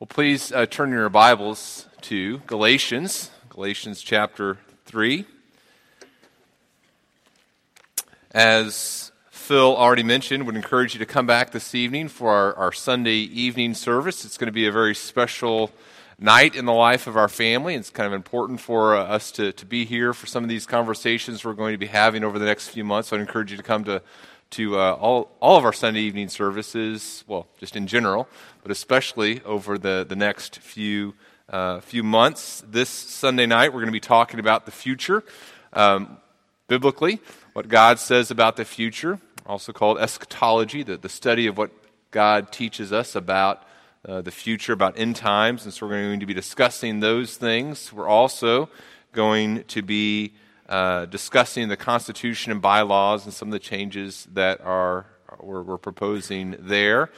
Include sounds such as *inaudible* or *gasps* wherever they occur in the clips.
Well, please uh, turn your Bibles to Galatians, Galatians chapter 3. As Phil already mentioned, would encourage you to come back this evening for our, our Sunday evening service. It's going to be a very special night in the life of our family. It's kind of important for uh, us to, to be here for some of these conversations we're going to be having over the next few months. So I'd encourage you to come to to uh, all, all of our Sunday evening services, well, just in general, but especially over the, the next few, uh, few months. This Sunday night, we're going to be talking about the future, um, biblically, what God says about the future, also called eschatology, the, the study of what God teaches us about uh, the future, about end times. And so we're going to be discussing those things. We're also going to be uh, discussing the Constitution and bylaws and some of the changes that are we're, we're proposing there.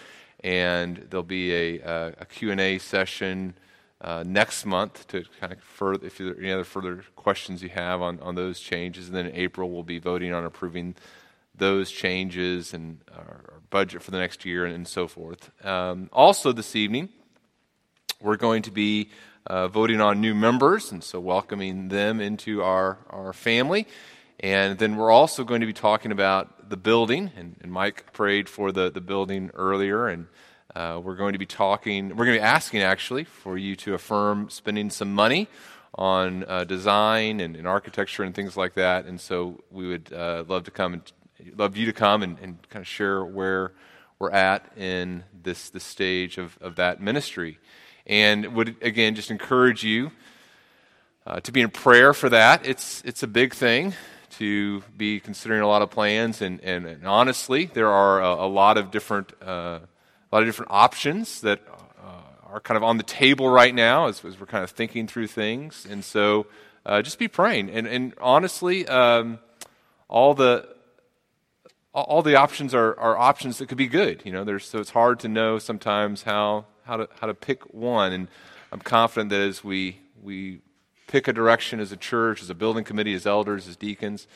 And there'll be a, uh, a Q&A session uh, next month to kind of further, if there are any other further questions you have on, on those changes. And then in April, we'll be voting on approving those changes and our, budget for the next year and, and so forth. Um, also, this evening, we're going to be uh, voting on new members, and so welcoming them into our, our family. And then we're also going to be talking about the building, and, and Mike prayed for the, the building earlier, and uh, we're going to be talking, we're going to be asking actually for you to affirm spending some money on uh, design and, and, architecture and things like that. And so we would uh, love to come and love you to come and, and, kind of share where we're at in this, this stage of, of that ministry and would again just encourage you uh, to be in prayer for that. It's it's a big thing to be considering a lot of plans, and, and, and honestly, there are a, a lot of different uh, a lot of different options that uh, are kind of on the table right now as, as, we're kind of thinking through things, and so uh, just be praying. And and honestly, um, all the all the options are, are options that could be good. You know, there's, so it's hard to know sometimes how how to how to pick one. And I'm confident that as we we pick a direction as a church, as a building committee, as elders, as deacons,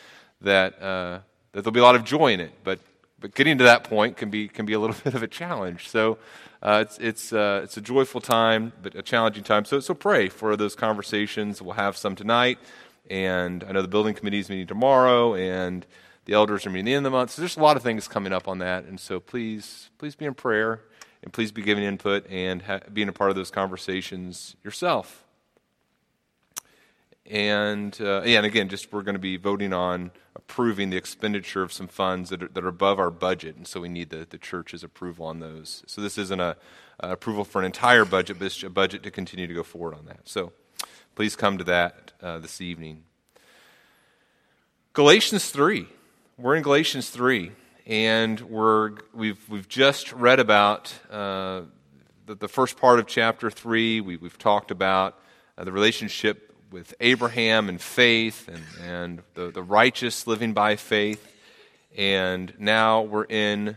that uh, that there'll be a lot of joy in it. But but getting to that point can be can be a little *laughs* bit of a challenge. So uh, it's it's uh, it's a joyful time, but a challenging time. So so pray for those conversations. We'll have some tonight, and I know the building committee is meeting tomorrow, and the elders are meeting the end of the month. So there's a lot of things coming up on that, and so please please be in prayer and please be giving input and ha- being a part of those conversations yourself. And, uh, yeah, and again, just we're going to be voting on approving the expenditure of some funds that are, that are above our budget, and so we need the, the church's approval on those. So this isn't a, a approval for an entire budget, but it's a budget to continue to go forward on that. So please come to that uh, this evening. Galatians 3. We're in Galatians 3 and we're, we've, we've just read about uh, the, the, first part of chapter 3. We, have talked about uh, the relationship with Abraham and faith and, and the, the righteous living by faith. And now we're in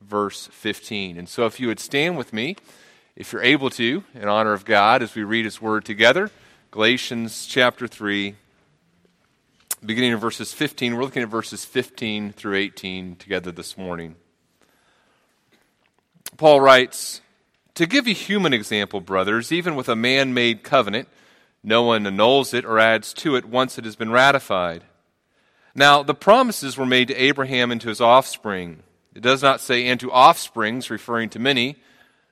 verse 15. And so if you would stand with me, if you're able to, in honor of God, as we read his word together, Galatians chapter 3 beginning in verses 15. We're looking at verses 15 through 18 together this morning. Paul writes To give a human example, brothers, even with a man made covenant, no one annuls it or adds to it once it has been ratified. Now, the promises were made to Abraham and to his offspring. It does not say, and to offsprings, referring to many,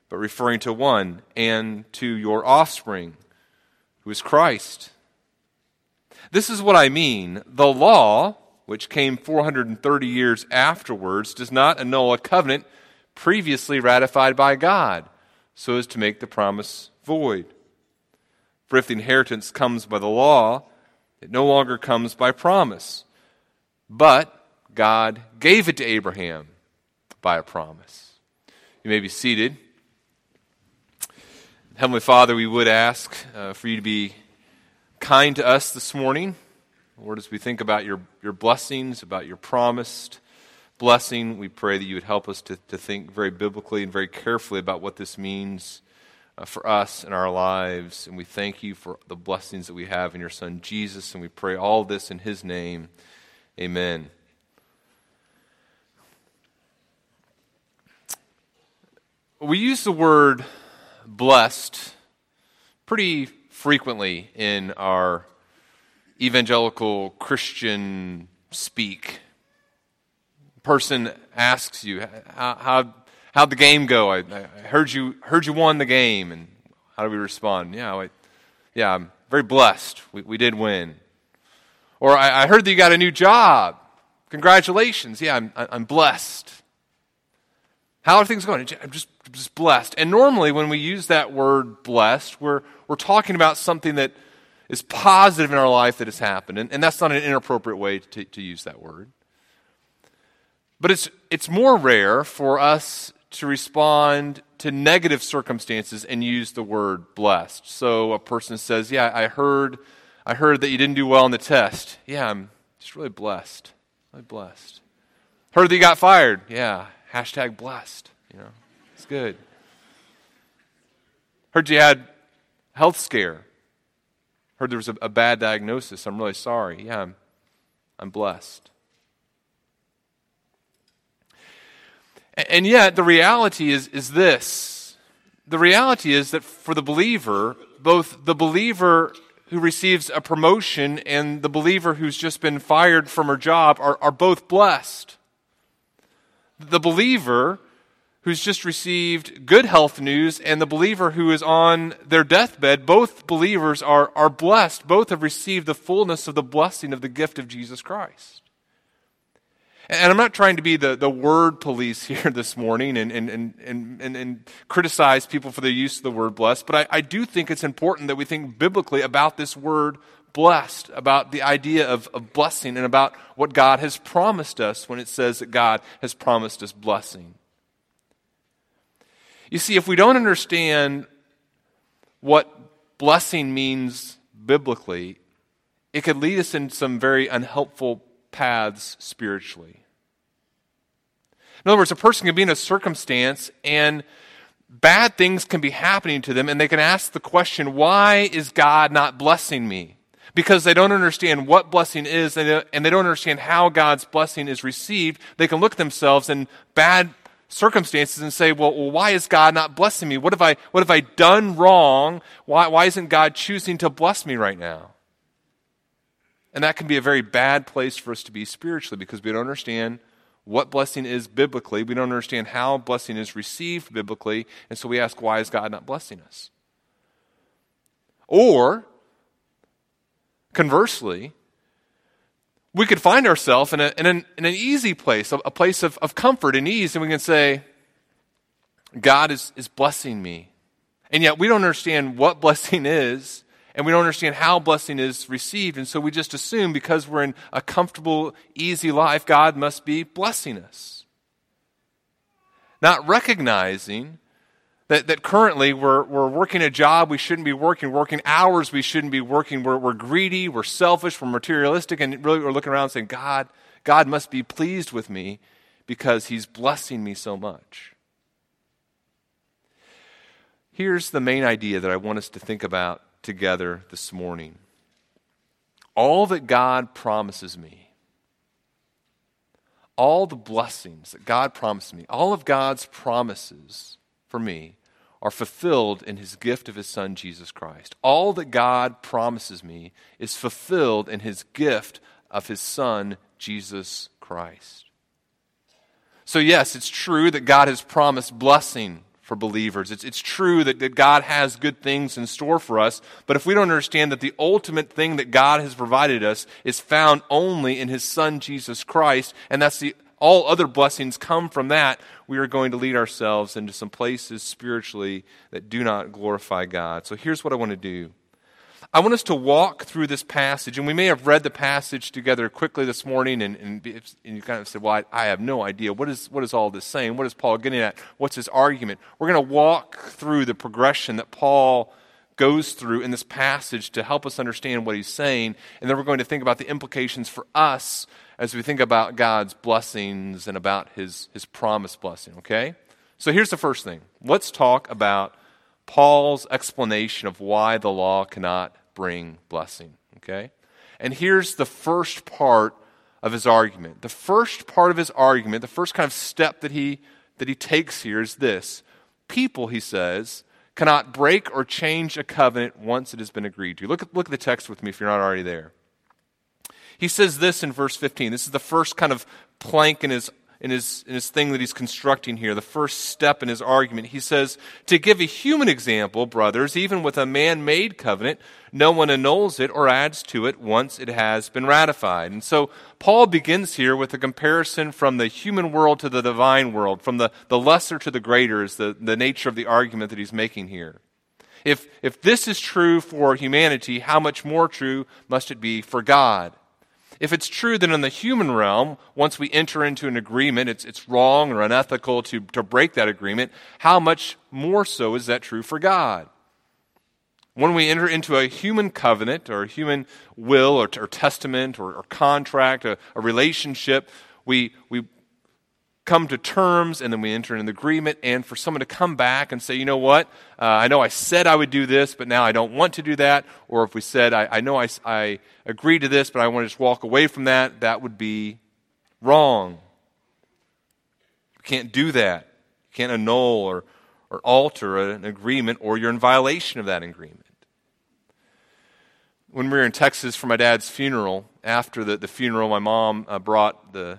but referring to one, and to your offspring, who is Christ. This is what I mean. The law, which came 430 years afterwards, does not annul a covenant previously ratified by God so as to make the promise void. For if the inheritance comes by the law, it no longer comes by promise. But God gave it to Abraham by a promise. You may be seated. Heavenly Father, we would ask uh, for you to be kind to us this morning. Lord, as we think about your, your blessings, about your promised blessing, we pray that you would help us to, to think very biblically and very carefully about what this means uh, for us in our lives. And we thank you for the blessings that we have in your Son Jesus. And we pray all this in his name. Amen. We use the word blessed pretty frequently in our evangelical Christian speak. Person asks you, how, how, how'd the game go? I, I, heard, you, heard you won the game. And how do we respond? Yeah, I, yeah I'm very blessed. We, we did win. Or I, I heard that you got a new job. Congratulations. Yeah, I'm, I'm blessed. How are things going? I'm just, just blessed. And normally, when we use that word blessed, we're, we're talking about something that is positive in our life that has happened. And, and that's not an inappropriate way to, to use that word. But it's, it's more rare for us to respond to negative circumstances and use the word blessed. So a person says, Yeah, I heard, I heard that you didn't do well on the test. Yeah, I'm just really blessed. Really blessed. Heard that you got fired. Yeah, hashtag blessed. You know, good. Heard you had health scare. Heard there was a, a bad diagnosis. I'm really sorry. Yeah, I'm, I'm blessed. And yet, the reality is, is this. The reality is that for the believer, both the believer who receives a promotion and the believer who's just been fired from her job are, are both blessed. The believer who's just received good health news and the believer who is on their deathbed, both believers are, are blessed. Both have received the fullness of the blessing of the gift of Jesus Christ. And I'm not trying to be the, the word police *laughs* here this morning and, and, and, and, and, criticize people for their use of the word blessed, but I, I do think it's important that we think biblically about this word blessed, about the idea of, of blessing, and about what God has promised us when it says that God has promised us blessing. You see, if we don't understand what blessing means biblically, it could lead us in some very unhelpful paths spiritually. In other words, a person can be in a circumstance and bad things can be happening to them, and they can ask the question, Why is God not blessing me? Because they don't understand what blessing is and they don't understand how God's blessing is received. They can look themselves in bad circumstances and say, well, well, why is God not blessing me? What have I, what have I done wrong? Why, why isn't God choosing to bless me right now? And that can be a very bad place for us to be spiritually because we don't understand what blessing is biblically. We don't understand how blessing is received biblically. And so we ask, why is God not blessing us? Or, conversely, we could find ourselves in, a, in, an, in an easy place, a, a place of, of comfort and ease, and we can say, God is, is blessing me. And yet we don't understand what blessing is, and we don't understand how blessing is received. And so we just assume because we're in a comfortable, easy life, God must be blessing us. Not recognizing that, that currently we're, we're working a job we shouldn't be working, working hours we shouldn't be working. We're, we're greedy, we're selfish, we're materialistic, and really we're looking around saying, God, God must be pleased with me because He's blessing me so much. Here's the main idea that I want us to think about together this morning. All that God promises me, all the blessings that God promised me, all of God's promises for me are fulfilled in his gift of his son Jesus Christ. All that God promises me is fulfilled in his gift of his son Jesus Christ. So, yes, it's true that God has promised blessing for believers. It's, it's true that, that God has good things in store for us, but if we don't understand that the ultimate thing that God has provided us is found only in His Son, Jesus Christ, and that's the all other blessings come from that, we are going to lead ourselves into some places spiritually that do not glorify God. So here's what I want to do I want us to walk through this passage, and we may have read the passage together quickly this morning, and, and, and you kind of said, Well, I, I, have no idea. What is, what is all this saying? What is Paul getting at? What's his argument? We're going to walk through the progression that Paul goes through in this passage to help us understand what he's saying, and then we're going to think about the implications for us as we think about God's blessings and about his, his promised blessing, okay? So here's the first thing let's talk about Paul's explanation of why the law cannot bring blessing. Okay? And here's the first part of his argument. The first part of his argument, the first kind of step that he that he takes here is this. People, he says, cannot break or change a covenant once it has been agreed to. Look at, look at the text with me if you're not already there. He says this in verse 15. This is the first kind of plank in his in his, in his thing that he's constructing here, the first step in his argument. He says, To give a human example, brothers, even with a man made covenant, no one annuls it or adds to it once it has been ratified. And so Paul begins here with a comparison from the human world to the divine world, from the, the lesser to the greater, is the, the nature of the argument that he's making here. If, if this is true for humanity, how much more true must it be for God? If it's true that in the human realm, once we enter into an agreement, it's, it's wrong or unethical to, to break that agreement, how much more so is that true for God? When we enter into a human covenant or a human will or, or testament or, or contract, a, a relationship, we, we come to terms and then we enter an agreement and for someone to come back and say you know what? Uh, i know i said i would do this but now i don't want to do that or if we said i, I know I, I agreed to this but i want to just walk away from that that would be wrong. You can't do that. You can't annul or, or alter an agreement or you're in violation of that agreement. When we were in texas for my dad's funeral after the, the funeral my mom uh, brought the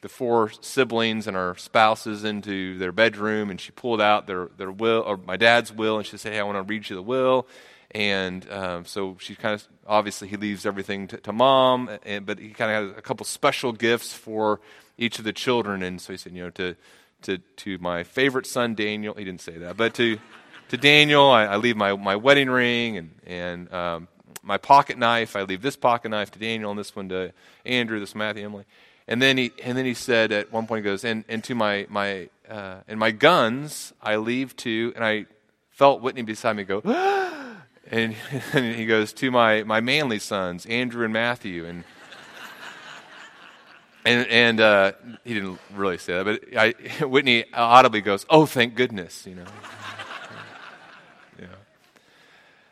the, four siblings and our spouses into their bedroom, and she pulled out their, their will, or my dad's will, and she said, Hey, I want to read you the will. And um, so she kind of, obviously, he leaves everything to, to mom, and, but he kind of has a couple special gifts for each of the children. And so he said, You know, to, to, to my favorite son, Daniel, he didn't say that, but to, to Daniel, I, I leave my, my wedding ring and, and um, my pocket knife. I leave this pocket knife to Daniel, and this one to Andrew, this Matthew, Emily. And then he and then he said at one point he goes, and, and to my my uh, and my guns I leave to and I felt Whitney beside me go *gasps* and, *laughs* and he goes to my my manly sons Andrew and Matthew and and and uh, he didn't really say that, but I, *laughs* Whitney audibly goes, "Oh, thank goodness," you know. *laughs* yeah.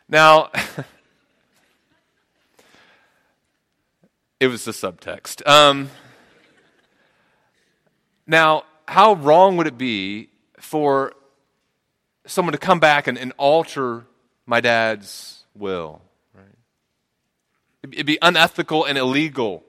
Now, it was the subtext. Um, now, how wrong would it be for someone to come back and, and alter my dad's will? It'd be unethical and illegal.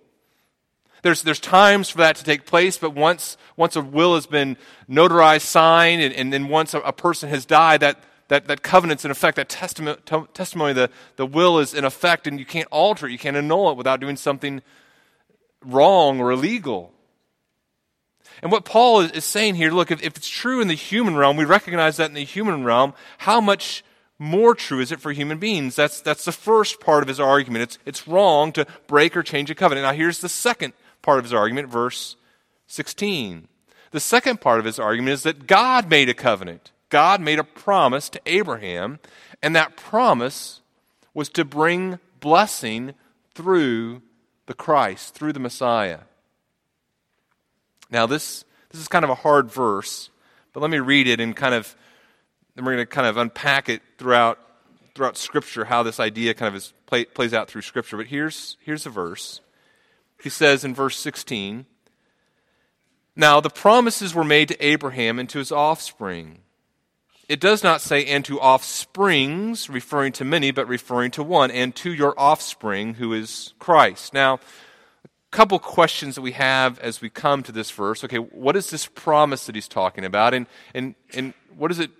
There's, there's times for that to take place, but once, once a will has been notarized, signed, and, and then once a, a person has died, that, that, that covenant's in effect, that testimony, testimony the, the will is in effect, and you can't alter it, you can't annul it without doing something wrong or illegal. And what Paul is, saying here look, if, it's true in the human realm, we recognize that in the human realm, how much more true is it for human beings? That's, that's the first part of his argument. It's, it's wrong to break or change a covenant. Now, here's the second part of his argument, verse 16. The second part of his argument is that God made a covenant. God made a promise to Abraham, and that promise was to bring blessing through the Christ, through the Messiah. Now, this, this is kind of a hard verse, but let me read it and kind of, then we're going to kind of unpack it throughout, throughout Scripture, how this idea kind of is, play, plays out through Scripture. But here's, here's a verse. He says in verse 16, Now the promises were made to Abraham and to his offspring. It does not say, and to offsprings, referring to many, but referring to one, and to your offspring, who is Christ. Now, couple questions that we have as we come to this verse. Okay, what is this promise that he's talking about? And, and, and what does it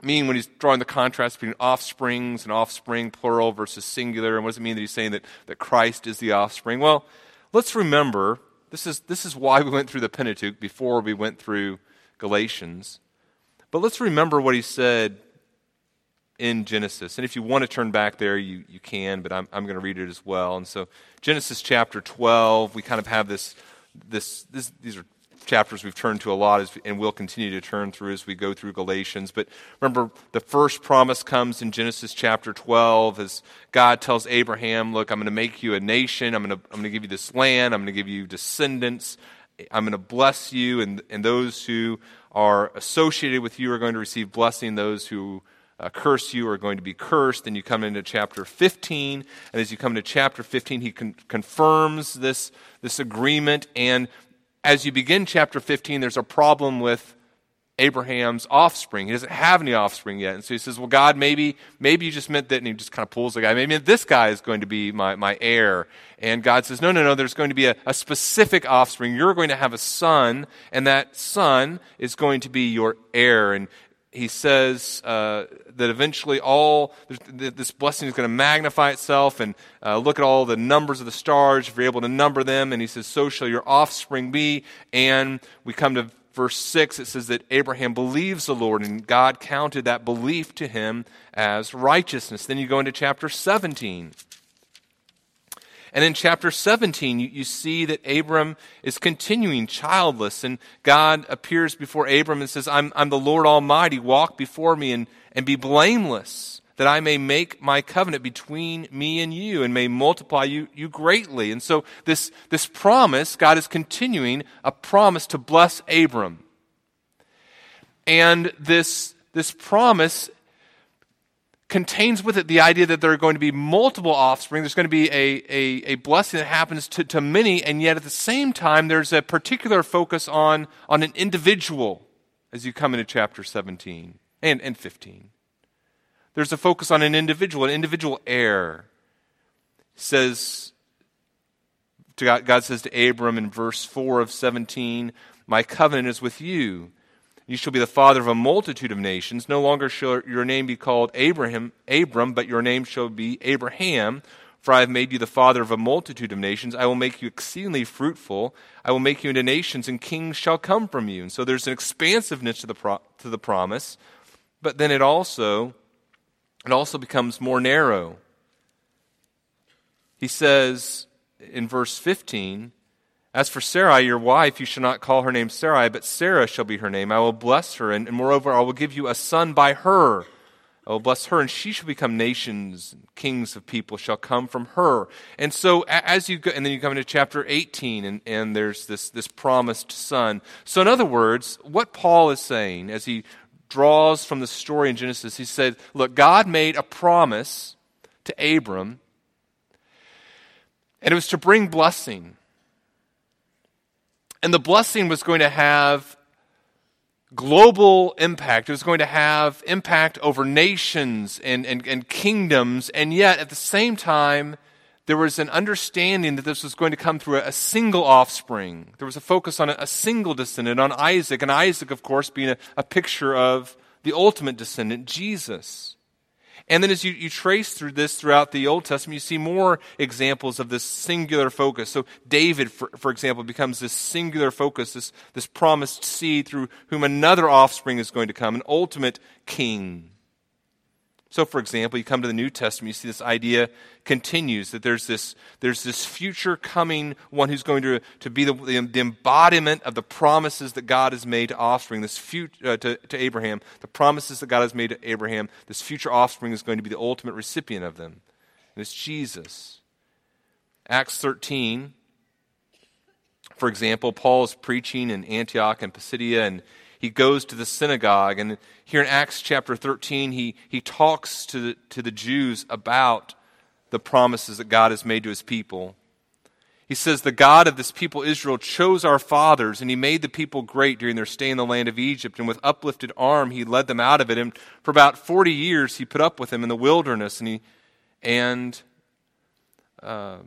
mean when he's drawing the contrast between offsprings and offspring, plural versus singular? And what does it mean that he's saying that, that Christ is the offspring? Well, let's remember this is, this is why we went through the Pentateuch before we went through Galatians. But let's remember what he said in Genesis. And if you want to turn back there, you, you can, but I'm, I'm going to read it as well. And so, Genesis chapter 12, we kind of have this, this, this these are chapters we've turned to a lot as, and we'll continue to turn through as we go through Galatians. But remember, the first promise comes in Genesis chapter 12 as God tells Abraham, Look, I'm going to make you a nation. I'm going to, I'm going to give you this land. I'm going to give you descendants. I'm going to bless you, and, and those who are associated with you are going to receive blessing. Those who uh, curse you are going to be cursed. Then you come into chapter 15, and as you come into chapter 15, he con- confirms this, this agreement. And as you begin chapter 15, there's a problem with Abraham's offspring. He doesn't have any offspring yet. And so he says, Well, God, maybe, maybe you just meant that, and he just kind of pulls the guy. Maybe this guy is going to be my, my heir. And God says, No, no, no, there's going to be a, a specific offspring. You're going to have a son, and that son is going to be your heir. And he says uh, that eventually all this blessing is going to magnify itself and uh, look at all the numbers of the stars if you're able to number them and he says so shall your offspring be and we come to verse 6, it says that Abraham believes the Lord, and God counted that belief to him as righteousness. Then you go into chapter 17. And in chapter 17, you, you, see that Abram is continuing childless, and God appears before Abram and says, I'm, I'm the Lord Almighty. Walk before me and, and be blameless that I may make my covenant between me and you and may multiply you, you greatly. And so this, this promise, God is continuing a promise to bless Abram. And this, this promise contains with it the idea that there are going to be multiple offspring. There's going to be a, a, a blessing that happens to, to many, and yet at the same time, there's a particular focus on, on an individual as you come into chapter 17 and, and 15. There's a focus on an individual, an individual heir. says to God, God says to Abram in verse 4 of 17, My covenant is with you. You shall be the father of a multitude of nations. No longer shall your name be called Abraham, Abram, but your name shall be Abraham. For I have made you the father of a multitude of nations. I will make you exceedingly fruitful. I will make you into nations, and kings shall come from you. And so there's an expansiveness to the, pro- to the promise, but then it also it also becomes more narrow. He says in verse 15, As for Sarai, your wife, you shall not call her name Sarai, but Sarah shall be her name. I will bless her, and, and moreover, I will give you a son by her. I will bless her, and she shall become nations, and kings of people shall come from her. And so, as you go, and then you come into chapter 18, and, and there's this, this promised son. So, in other words, what Paul is saying as he draws from the story in Genesis. He said, Look, God made a promise to Abram, and it was to bring blessing. And the blessing was going to have global impact. It was going to have impact over nations and, and, and kingdoms, and yet at the same time, there was an understanding that this was going to come through a, single offspring. There was a focus on a, a, single descendant, on Isaac, and Isaac, of course, being a, a picture of the ultimate descendant, Jesus. And then as you, you trace through this throughout the Old Testament, you see more examples of this singular focus. So David, for, for example, becomes this singular focus, this, this promised seed through whom another offspring is going to come, an ultimate king. So, for example, you come to the New Testament, you see this idea continues that there's this, there's this future coming one who's going to, to be the, the, embodiment of the promises that God has made to offspring, this future, uh, to, to Abraham, the promises that God has made to Abraham. This future offspring is going to be the ultimate recipient of them. And it's Jesus. Acts 13, for example, Paul is preaching in Antioch and Pisidia, and he goes to the synagogue. And here in Acts chapter 13, he, he talks to the, to the Jews about the promises that God has made to his people. He says, The God of this people Israel chose our fathers, and he made the people great during their stay in the land of Egypt. And with uplifted arm, he led them out of it. And for about 40 years, he put up with them in the wilderness. And, he, and uh,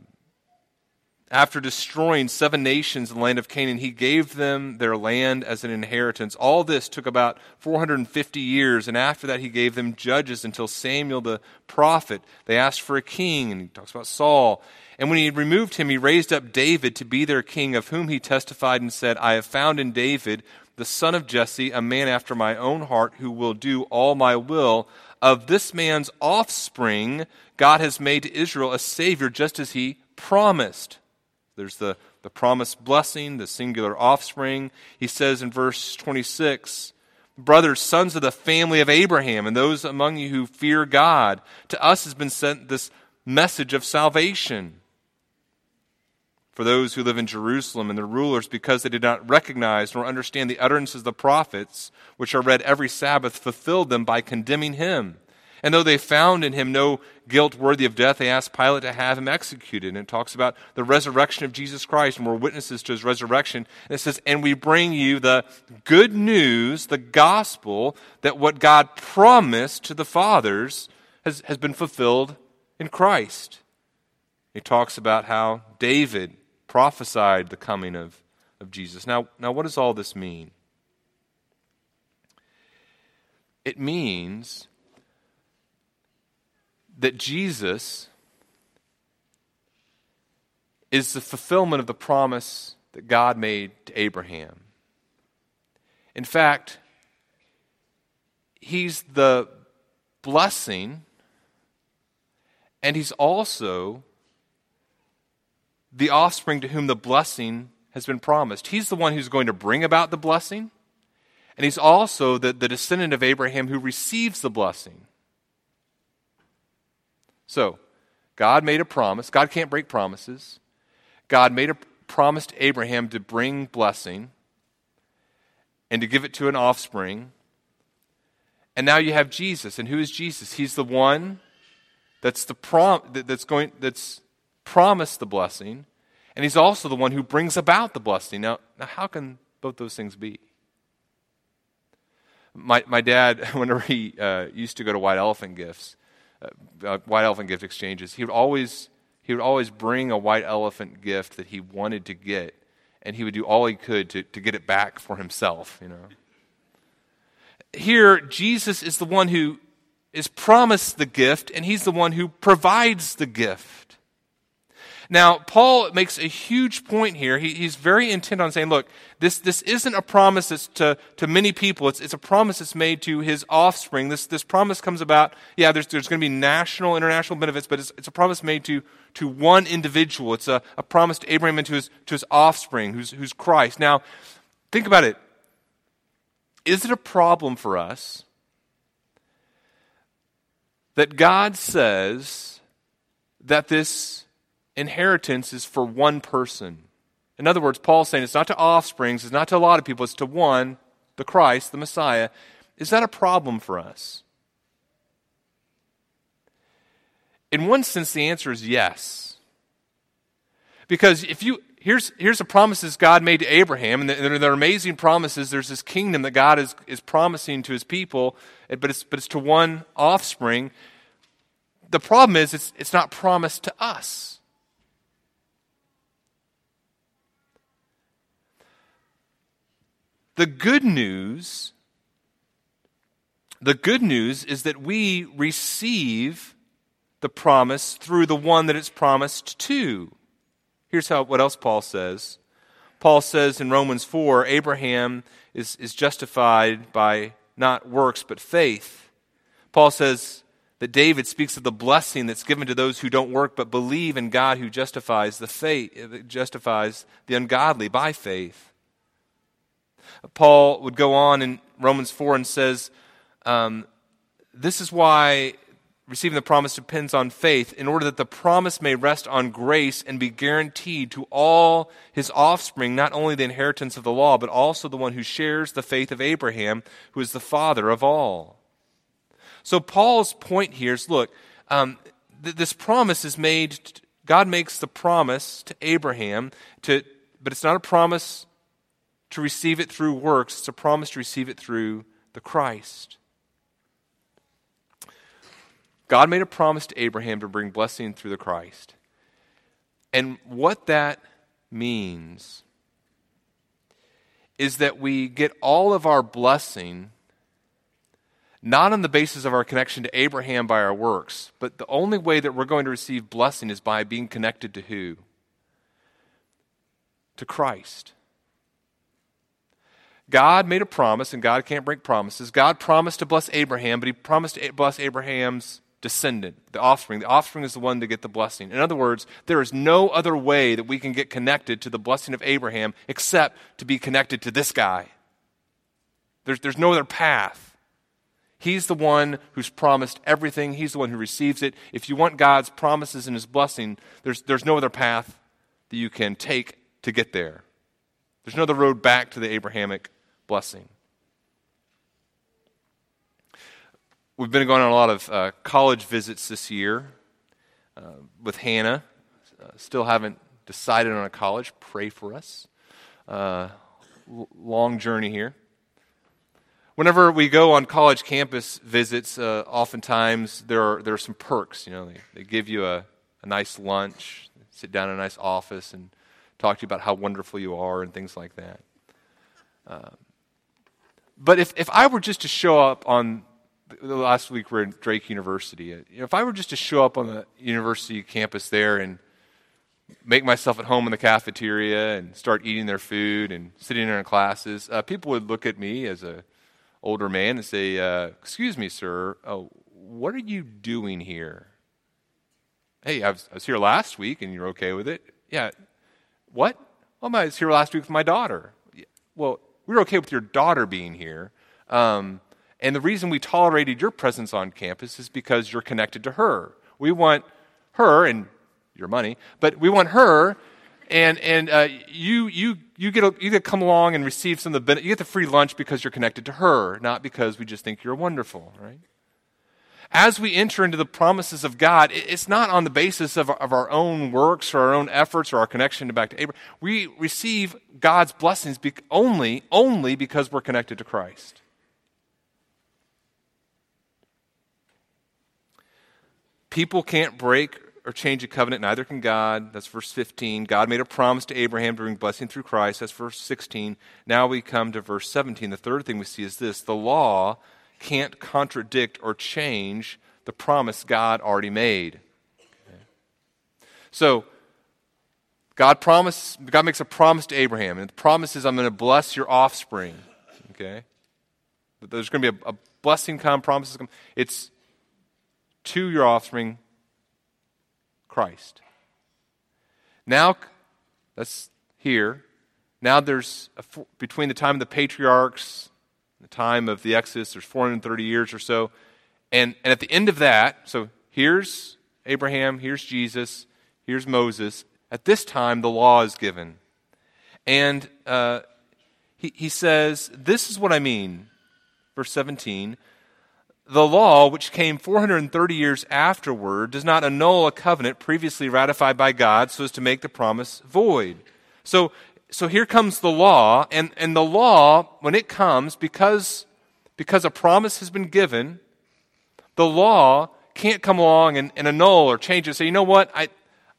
after destroying seven nations in the land of Canaan, he gave them their land as an inheritance. All this took about 450 years, and after that, he gave them judges until Samuel the prophet. They asked for a king, and he talks about Saul. And when he had removed him, he raised up David to be their king, of whom he testified and said, I have found in David, the son of Jesse, a man after my own heart, who will do all my will. Of this man's offspring, God has made to Israel a Savior, just as he promised. There's the, the promised blessing, the singular offspring. He says in verse 26 Brothers, sons of the family of Abraham, and those among you who fear God, to us has been sent this message of salvation. For those who live in Jerusalem and the rulers, because they did not recognize nor understand the utterances of the prophets, which are read every Sabbath, fulfilled them by condemning him. And though they found in him no guilt worthy of death, they asked Pilate to have him executed. And it talks about the resurrection of Jesus Christ, and we're witnesses to his resurrection. And it says, And we bring you the good news, the gospel, that what God promised to the fathers has, has been fulfilled in Christ. He talks about how David prophesied the coming of, of Jesus. Now, now, what does all this mean? It means that Jesus is the fulfillment of the promise that God made to Abraham. In fact, he's the blessing, and he's also the offspring to whom the blessing has been promised. He's the one who's going to bring about the blessing, and he's also the, the descendant of Abraham who receives the blessing. So, God made a promise. God can't break promises. God made a promise to Abraham to bring blessing and to give it to an offspring. And now you have Jesus. And who is Jesus? He's the one that's the prom- that's going that's promised the blessing, and he's also the one who brings about the blessing. Now, now how can both those things be? My, my dad, *laughs* whenever he uh, used to go to White Elephant Gifts, uh, uh, white elephant gift exchanges, he would always he would always bring a white elephant gift that he wanted to get, and he would do all he could to, to get it back for himself. You know. Here, Jesus is the one who is promised the gift, and he's the one who provides the gift. Now, Paul makes a huge point here. He, he's very intent on saying, look, this, this isn't a promise that's to, to many people. It's, it's a promise that's made to his offspring. This, this promise comes about, yeah, there's, there's going to be national, international benefits, but it's, it's a promise made to, to one individual. It's a, a promise to Abraham and to his, to his offspring, who's, who's Christ. Now, think about it. Is it a problem for us that God says that this inheritance is for one person. In other words, Paul's saying it's not to offsprings, it's not to a lot of people, it's to one, the Christ, the Messiah. Is that a problem for us? In one sense, the answer is yes. Because if you, here's, here's the promises God made to Abraham, and they're, they're amazing promises. There's this kingdom that God is, is promising to his people, but it's, but it's to one offspring. The problem is, it's, it's not promised to us. The good news the good news is that we receive the promise through the one that it's promised to. Here's how what else Paul says. Paul says in Romans 4, Abraham is, is justified by not works but faith. Paul says that David speaks of the blessing that's given to those who don't work but believe in God who justifies the faith justifies the ungodly by faith. Paul would go on in Romans 4 and says, um, This is why receiving the promise depends on faith, in order that the promise may rest on grace and be guaranteed to all his offspring, not only the inheritance of the law, but also the one who shares the faith of Abraham, who is the father of all. So, Paul's point here is look, um, th- this promise is made, God makes the promise to Abraham, to, but it's not a promise to receive it through works, it's a promise to receive it through the Christ. God made a promise to Abraham to bring blessing through the Christ. And what that means is that we get all of our blessing not on the basis of our connection to Abraham by our works, but the only way that we're going to receive blessing is by being connected to who? To Christ. God made a promise, and God can't break promises. God promised to bless Abraham, but he promised to bless Abraham's descendant, the offspring. The offspring is the one to get the blessing. In other words, there is no other way that we can get connected to the blessing of Abraham except to be connected to this guy. There's, there's no other path. He's the one who's promised everything, He's the one who receives it. If you want God's promises and His blessing, there's, there's no other path that you can take to get there. There's no other road back to the Abrahamic blessing. we've been going on a lot of uh, college visits this year uh, with Hannah. Uh, still haven't decided on a college. Pray for us. Uh, l- long journey here. Whenever we go on college campus visits, uh, oftentimes there are, there are some perks. You know, they, they give you a, a nice lunch, sit down in a nice office, and talk to you about how wonderful you are and things like that. Uh, but if, if I were just to show up on the last week we are in Drake University, uh, if I were just to show up on the university campus there and make myself at home in the cafeteria and start eating their food and sitting in their classes, uh, people would look at me as a older man and say, uh, "Excuse me, sir, oh, what are you doing here?" Hey, I was, I was, here last week, and you're okay with it? Yeah. What? Well, I was here last week with my daughter. Well, we were okay with your daughter being here. Um, and the reason we tolerated your presence on campus is because you're connected to her. We want her and your money, but we want her and and uh, you you you get a, you get to come along and receive some of the you get the free lunch because you're connected to her, not because we just think you're wonderful, right? As we enter into the promises of God, it's not on the basis of, of our own works or our own efforts or our connection back to Abraham. We receive God's blessings only only because we're connected to Christ. People can't break or change a covenant, neither can God. That's verse 15. God made a promise to Abraham to bring blessing through Christ. That's verse 16. Now we come to verse 17. The third thing we see is this the law can't contradict or change the promise God already made. So, God promise, God makes a promise to Abraham, and the promise is, I'm going to bless your offspring. Okay? There's going to be a, a blessing come, promises come. It's to your offspring Christ. Now, that's here. Now there's, a, between the time of the patriarchs, the time of the Exodus, there's 430 years or so. And, and at the end of that, so here's Abraham, here's Jesus, here's Moses. At this time, the law is given. And uh, he, he says, This is what I mean. Verse 17 the law, which came 430 years afterward, does not annul a covenant previously ratified by God so as to make the promise void. So, so here comes the law, and, and the law, when it comes, because, because a promise has been given, the law can't come along and, and annul or change it. Say, you know what? I,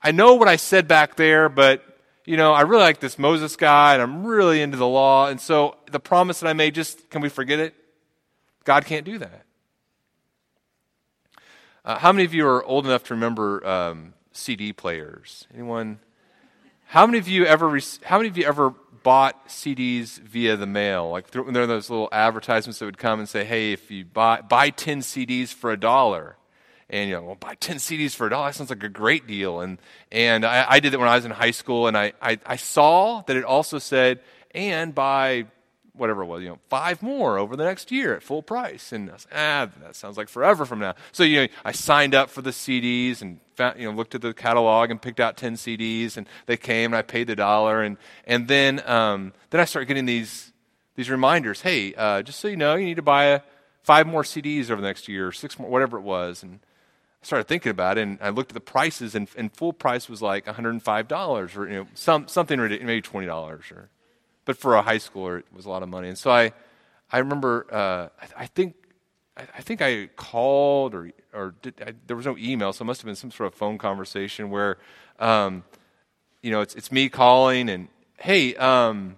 I know what I said back there, but you know, I really like this Moses guy, and I'm really into the law, and so the promise that I made, just can we forget it? God can't do that. Uh, how many of you are old enough to remember um, CD players? Anyone? How many of you ever? How many of you ever bought CDs via the mail? Like th- there are those little advertisements that would come and say, "Hey, if you buy buy ten CDs for a dollar." and you know, well, buy 10 CDs for a dollar. That sounds like a great deal. And, and I, I did it when I was in high school, and I, I, I, saw that it also said, and buy whatever it was, you know, five more over the next year at full price. And I ah, that sounds like forever from now. So, you know, I signed up for the CDs and, found, you know, looked at the catalog and picked out 10 CDs and they came and I paid the dollar. And, and then, um, then I started getting these, these reminders. Hey, uh, just so you know, you need to buy a, five more CDs over the next year, six more, whatever it was. And I started thinking about it and I looked at the prices and, and full price was like $105 or, you know, some, something maybe $20 or but for a high schooler, it was a lot of money. And so I, I remember, uh, I, I, think, I, I, think I called or, or did, I, there was no email, so it must have been some sort of phone conversation where, um, you know, it's, it's me calling and, hey, um,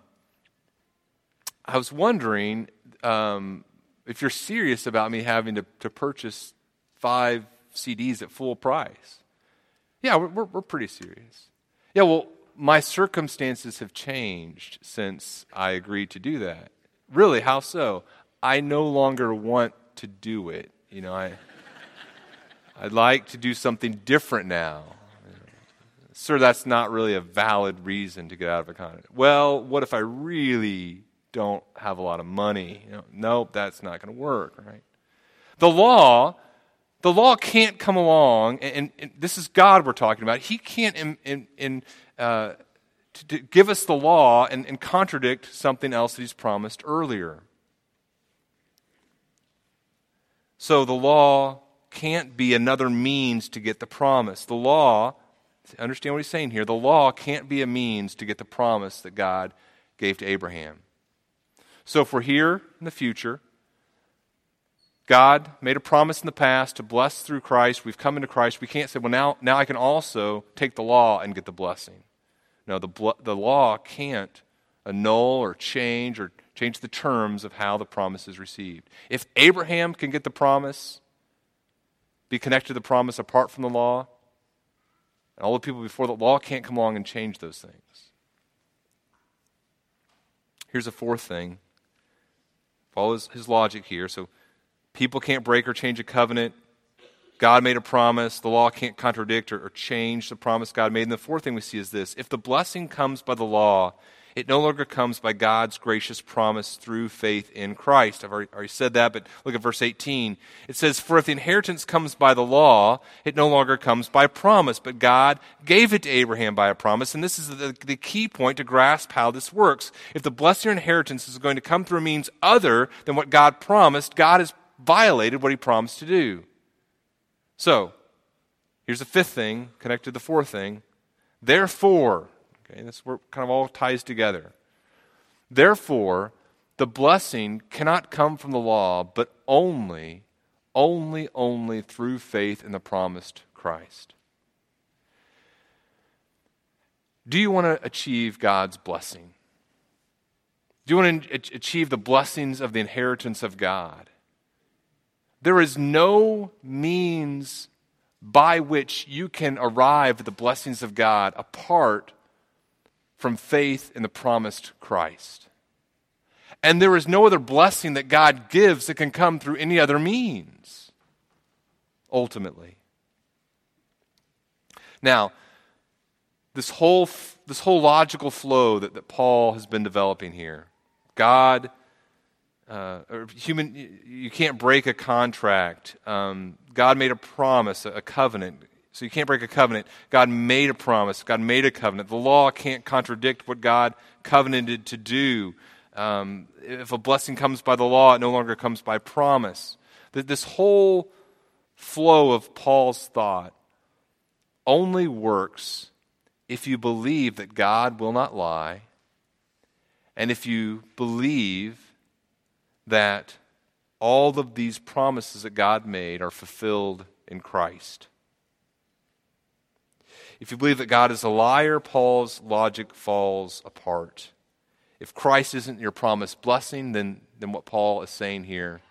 I was wondering um, if you're serious about me having to, to purchase five CDs at full price. Yeah, we're, we're, we're pretty serious. Yeah, well, my circumstances have changed since I agreed to do that. Really, how so? I no longer want to do it. You know, I, I'd like to do something different now. Sir, that's not really a valid reason to get out of a contract. Well, what if I really don't have a lot of money? You know, nope, that's not going to work, right? The law, the law can't come along, and, and, this is God we're talking about. He can't in, in, in uh, to, to, give us the law and, and contradict something else that he's promised earlier. So the law can't be another means to get the promise. The law, understand what he's saying here, the law can't be a means to get the promise that God gave to Abraham. So if we're here in the future, God made a promise in the past to bless through Christ. We've come into Christ. We can't say, well, now, now I can also take the law and get the blessing. No, the, the law can't annul or change or change the terms of how the promise is received. If Abraham can get the promise, be connected to the promise apart from the law, and all the people before the law can't come along and change those things. Here's a fourth thing. Follow his, his logic here. So people can't break or change a covenant. God made a promise. The law can't contradict or, or change the promise God made. And the fourth thing we see is this if the blessing comes by the law, it no longer comes by God's gracious promise through faith in Christ. I've already, already, said that, but look at verse 18. It says, For if the inheritance comes by the law, it no longer comes by promise, but God gave it to Abraham by a promise. And this is the, the key point to grasp how this works. If the blessing or inheritance is going to come through means other than what God promised, God has violated what he promised to do. So, here's the fifth thing connected to the fourth thing. Therefore, Okay, this kind of all ties together. Therefore, the blessing cannot come from the law, but only, only, only through faith in the promised Christ. Do you want to achieve God's blessing? Do you want to achieve the blessings of the inheritance of God? There is no means by which you can arrive at the blessings of God apart from faith in the promised Christ. And there is no other blessing that God gives that can come through any other means, ultimately. Now, this whole, this whole logical flow that, that Paul has been developing here God, uh, or human, you can't break a contract. Um, God made a promise, a, covenant. So you can't break a covenant. God made a promise. God made a covenant. The law can't contradict what God covenanted to do. Um, if a blessing comes by the law, it no longer comes by promise. This whole flow of Paul's thought only works if you believe that God will not lie, and if you believe that all of these promises that God made are fulfilled in Christ. If you believe that God is a liar, Paul's logic falls apart. If Christ isn't your promised blessing, then, then what Paul is saying here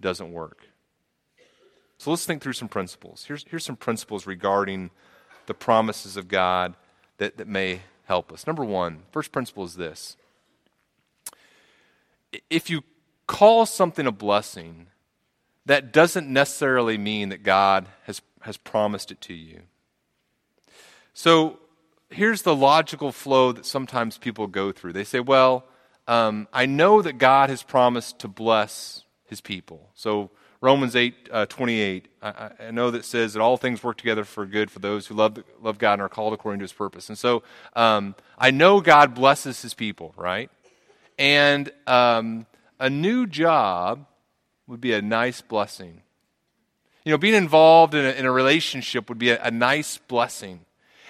doesn't work. So let's think through some principles. Here's, here's some principles regarding the promises of God that, that may help us. Number one, first principle is this if you call something a blessing, that doesn't necessarily mean that God has, has promised it to you. So here's the logical flow that sometimes people go through. They say, well, um, I know that God has promised to bless his people. So Romans 8, uh, 28, I, I, know that says that all things work together for good for those who love, love God and are called according to his purpose. And so um, I know God blesses his people, right? And um, a new job would be a nice blessing. You know, being involved in a, in a relationship would be a, a nice blessing.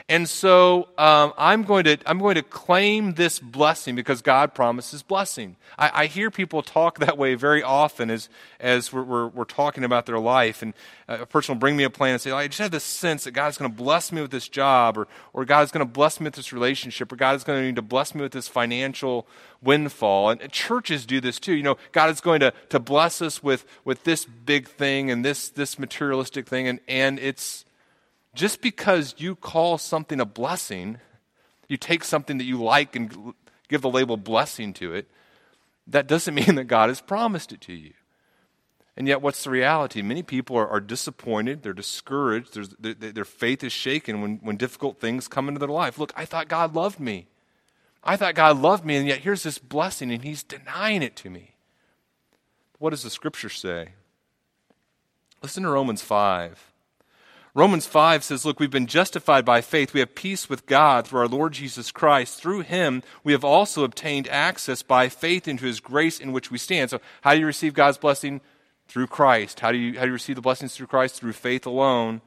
And so um, I'm, going to, I'm going to claim this blessing because God promises blessing. I, I hear people talk that way very often as, as we're, we're, we're talking about their life. And a person will bring me a plan and say, I just have this sense that God's going to bless me with this job, or, or God is going to bless me with this relationship, or God is going to need to bless me with this financial windfall. And churches do this too. You know, God is going to, to bless us with, with this big thing and this, this materialistic thing, and, and it's just because you call something a blessing, you take something that you like and give the label blessing to it, that doesn't *laughs* mean that God has promised it to you. And yet, what's the reality? Many people are, are disappointed, they're discouraged, their, their faith is shaken when, when difficult things come into their life. Look, I thought God loved me. I thought God loved me, and yet here's this blessing, and He's denying it to me. What does the scripture say? Listen to Romans 5. Romans 5 says, Look, we've been justified by faith. We have peace with God through our Lord Jesus Christ. Through him, we have also obtained access by faith into his grace in which we stand. So, how do you receive God's blessing? through Christ. How do you, how do you receive the blessings through Christ? Through faith alone.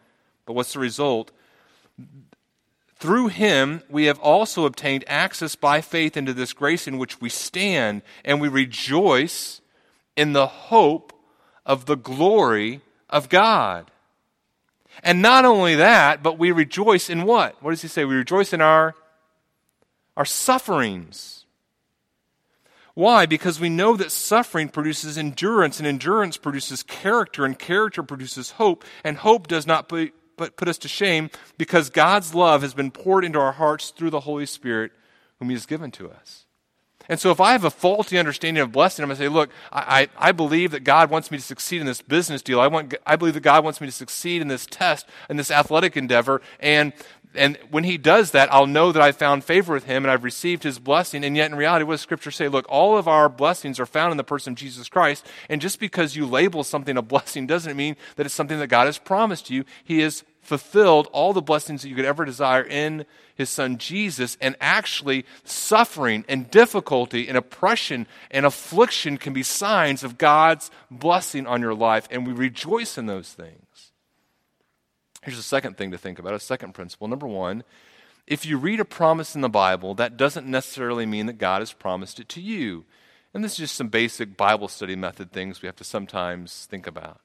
But what's the result? Through him, we have also obtained access by faith into this grace in which we stand, and we rejoice in the hope of the glory of God. And not only that, but we rejoice in what? What does he say? We rejoice in our, our sufferings. Why? Because we know that suffering produces endurance, and endurance produces character, and character produces hope, and hope does not put, but put us to shame because God's love has been poured into our hearts through the Holy Spirit, whom He has given to us. And so if I have a faulty understanding of blessing, I'm going to say, look, I, I, I, believe that God wants me to succeed in this business deal. I, want, I believe that God wants me to succeed in this test, in this athletic endeavor. And, and when he does that, I'll know that I've found favor with him and I've received his blessing. And yet in reality, what does Scripture say? Look, all of our blessings are found in the person of Jesus Christ. And just because you label something a blessing doesn't mean that it's something that God has promised you. He has fulfilled all the blessings that you could ever desire in his son Jesus, and actually suffering and difficulty and oppression and affliction can be signs of God's blessing on your life, and we rejoice in those things. Here's a second thing to think about a second principle. Number one, if you read a promise in the Bible, that doesn't necessarily mean that God has promised it to you. And this is just some basic Bible study method things we have to sometimes think about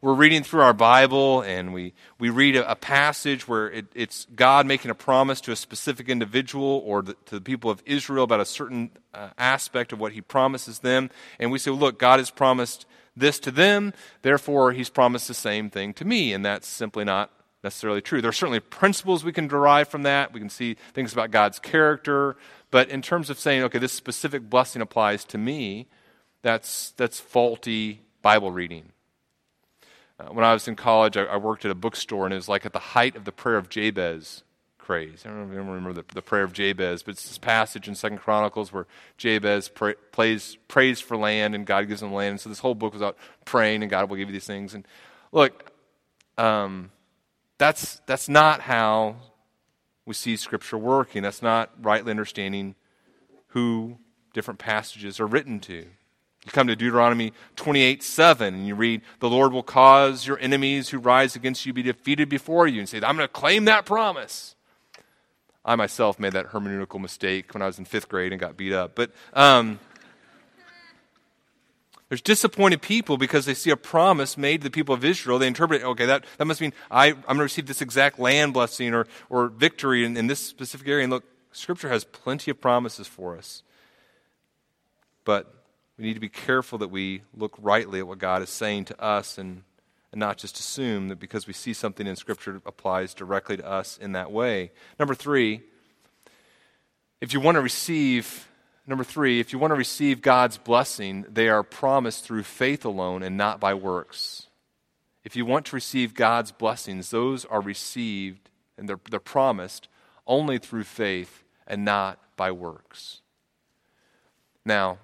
we're reading through our Bible and we, we read a, a passage where it, it's God making a promise to a specific individual or the, to the people of Israel about a certain uh, aspect of what he promises them. And we say, well, look, God has promised this to them, therefore he's promised the same thing to me. And that's simply not necessarily true. There are certainly principles we can derive from that. We can see things about God's character. But in terms of saying, okay, this specific blessing applies to me, that's, that's faulty Bible reading. Uh, when I was in college, I, I, worked at a bookstore, and it was like at the height of the prayer of Jabez craze. I don't remember the, the prayer of Jabez, but it's this passage in Second Chronicles where Jabez pray, plays, prays for land, and God gives him land. And so this whole book was about praying, and God will give you these things. And look, um, that's that's not how we see Scripture working. That's not rightly understanding who different passages are written to. You come to Deuteronomy 28 7, and you read, The Lord will cause your enemies who rise against you be defeated before you, and say, I'm going to claim that promise. I myself made that hermeneutical mistake when I was in fifth grade and got beat up. But um, there's disappointed people because they see a promise made to the people of Israel. They interpret it, okay, that, that must mean I, I'm going to receive this exact land blessing or, or victory in, in this specific area. And look, Scripture has plenty of promises for us. But we need to be careful that we look rightly at what God is saying to us and, and not just assume that because we see something in Scripture applies directly to us in that way. Number three, if you want to receive, number three, if you want to receive God's blessing, they are promised through faith alone and not by works. If you want to receive God's blessings, those are received and they're, they're promised only through faith and not by works. Now,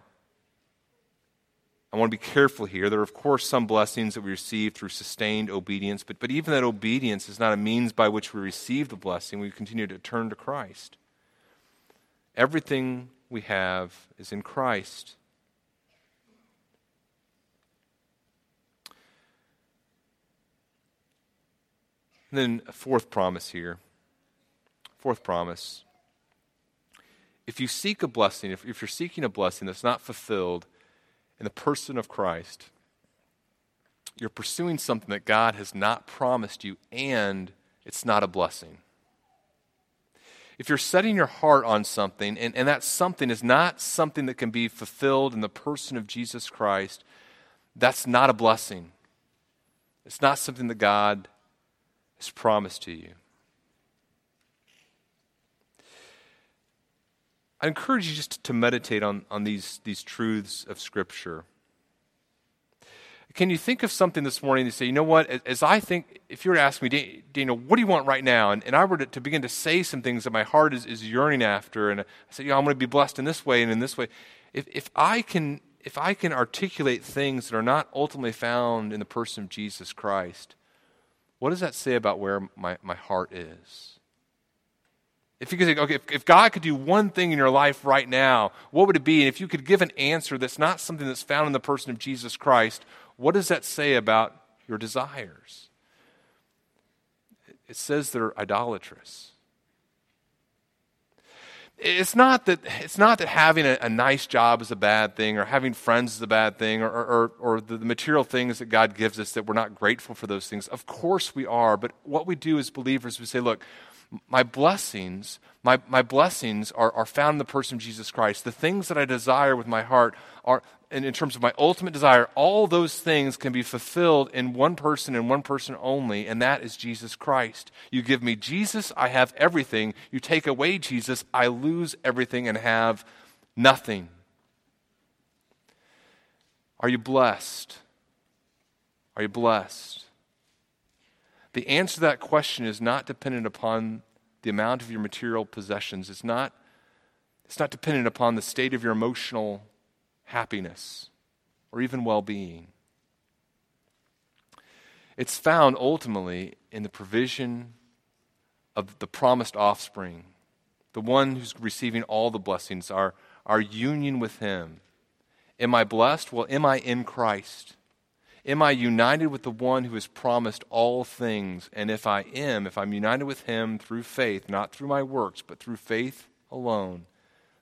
I want to be careful here. There are, of course, some blessings that we receive through sustained obedience, but, but even that obedience is not a means by which we receive the blessing. We continue to turn to Christ. Everything we have is in Christ. And then a fourth promise here. Fourth promise. If you seek a blessing, if, if you're seeking a blessing that's not fulfilled, in the person of Christ, you're pursuing something that God has not promised you, and it's not a blessing. If you're setting your heart on something, and, and that something is not something that can be fulfilled in the person of Jesus Christ, that's not a blessing. It's not something that God has promised to you. I encourage you just to meditate on, on these, these truths of Scripture. Can you think of something this morning to say, you know what, as I think, if you were to ask me, Daniel, what do you want right now? And, and I were to, to, begin to say some things that my heart is, is yearning after, and I say, you know, I'm going to be blessed in this way and in this way. If, if, I can, if I can articulate things that are not ultimately found in the person of Jesus Christ, what does that say about where my, my heart is? If you could say, okay, if, if, God could do one thing in your life right now, what would it be? And if you could give an answer that's not something that's found in the person of Jesus Christ, What does that say about your desires? It says they're idolatrous. It's not that, it's not that having a, a nice job is a bad thing or having friends is a bad thing or, or, or the, the material things that God gives us that we're not grateful for those things. Of course we are. But what we do as believers, we say, look, my blessings, my, my blessings are, are found in the person of Jesus Christ. The things that I desire with my heart are, and in terms of my ultimate desire, all those things can be fulfilled in one person and one person only, and that is Jesus Christ. You give me Jesus, I have everything. You take away Jesus, I lose everything and have nothing. Are you blessed? Are you blessed? The answer to that question is not dependent upon the amount of your material possessions. It's not, it's not dependent upon the state of your emotional happiness or even well being. It's found ultimately in the provision of the promised offspring, the one who's receiving all the blessings, our, our union with Him. Am I blessed? Well, am I in Christ? Am I united with the one who has promised all things? And if I am, if I'm united with him through faith, not through my works, but through faith alone,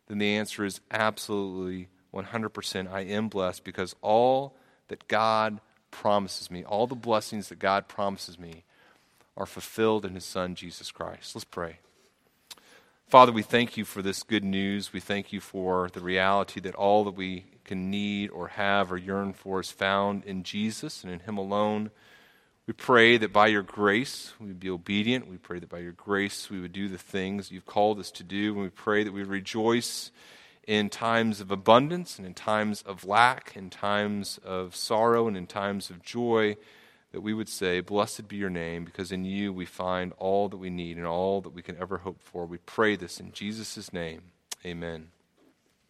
then the answer is absolutely 100% I am blessed because all that God promises me, all the blessings that God promises me, are fulfilled in his Son, Jesus Christ. Let's pray. Father, we thank you for this good news. We thank you for the reality that all that we can need or have or yearn for is found in Jesus and in Him alone. We pray that by your grace we would be obedient. We pray that by your grace we would do the things you've called us to do. And we pray that we rejoice in times of abundance and in times of lack, in times of sorrow and in times of joy, that we would say, Blessed be your name, because in you we find all that we need and all that we can ever hope for. We pray this in Jesus' name. Amen.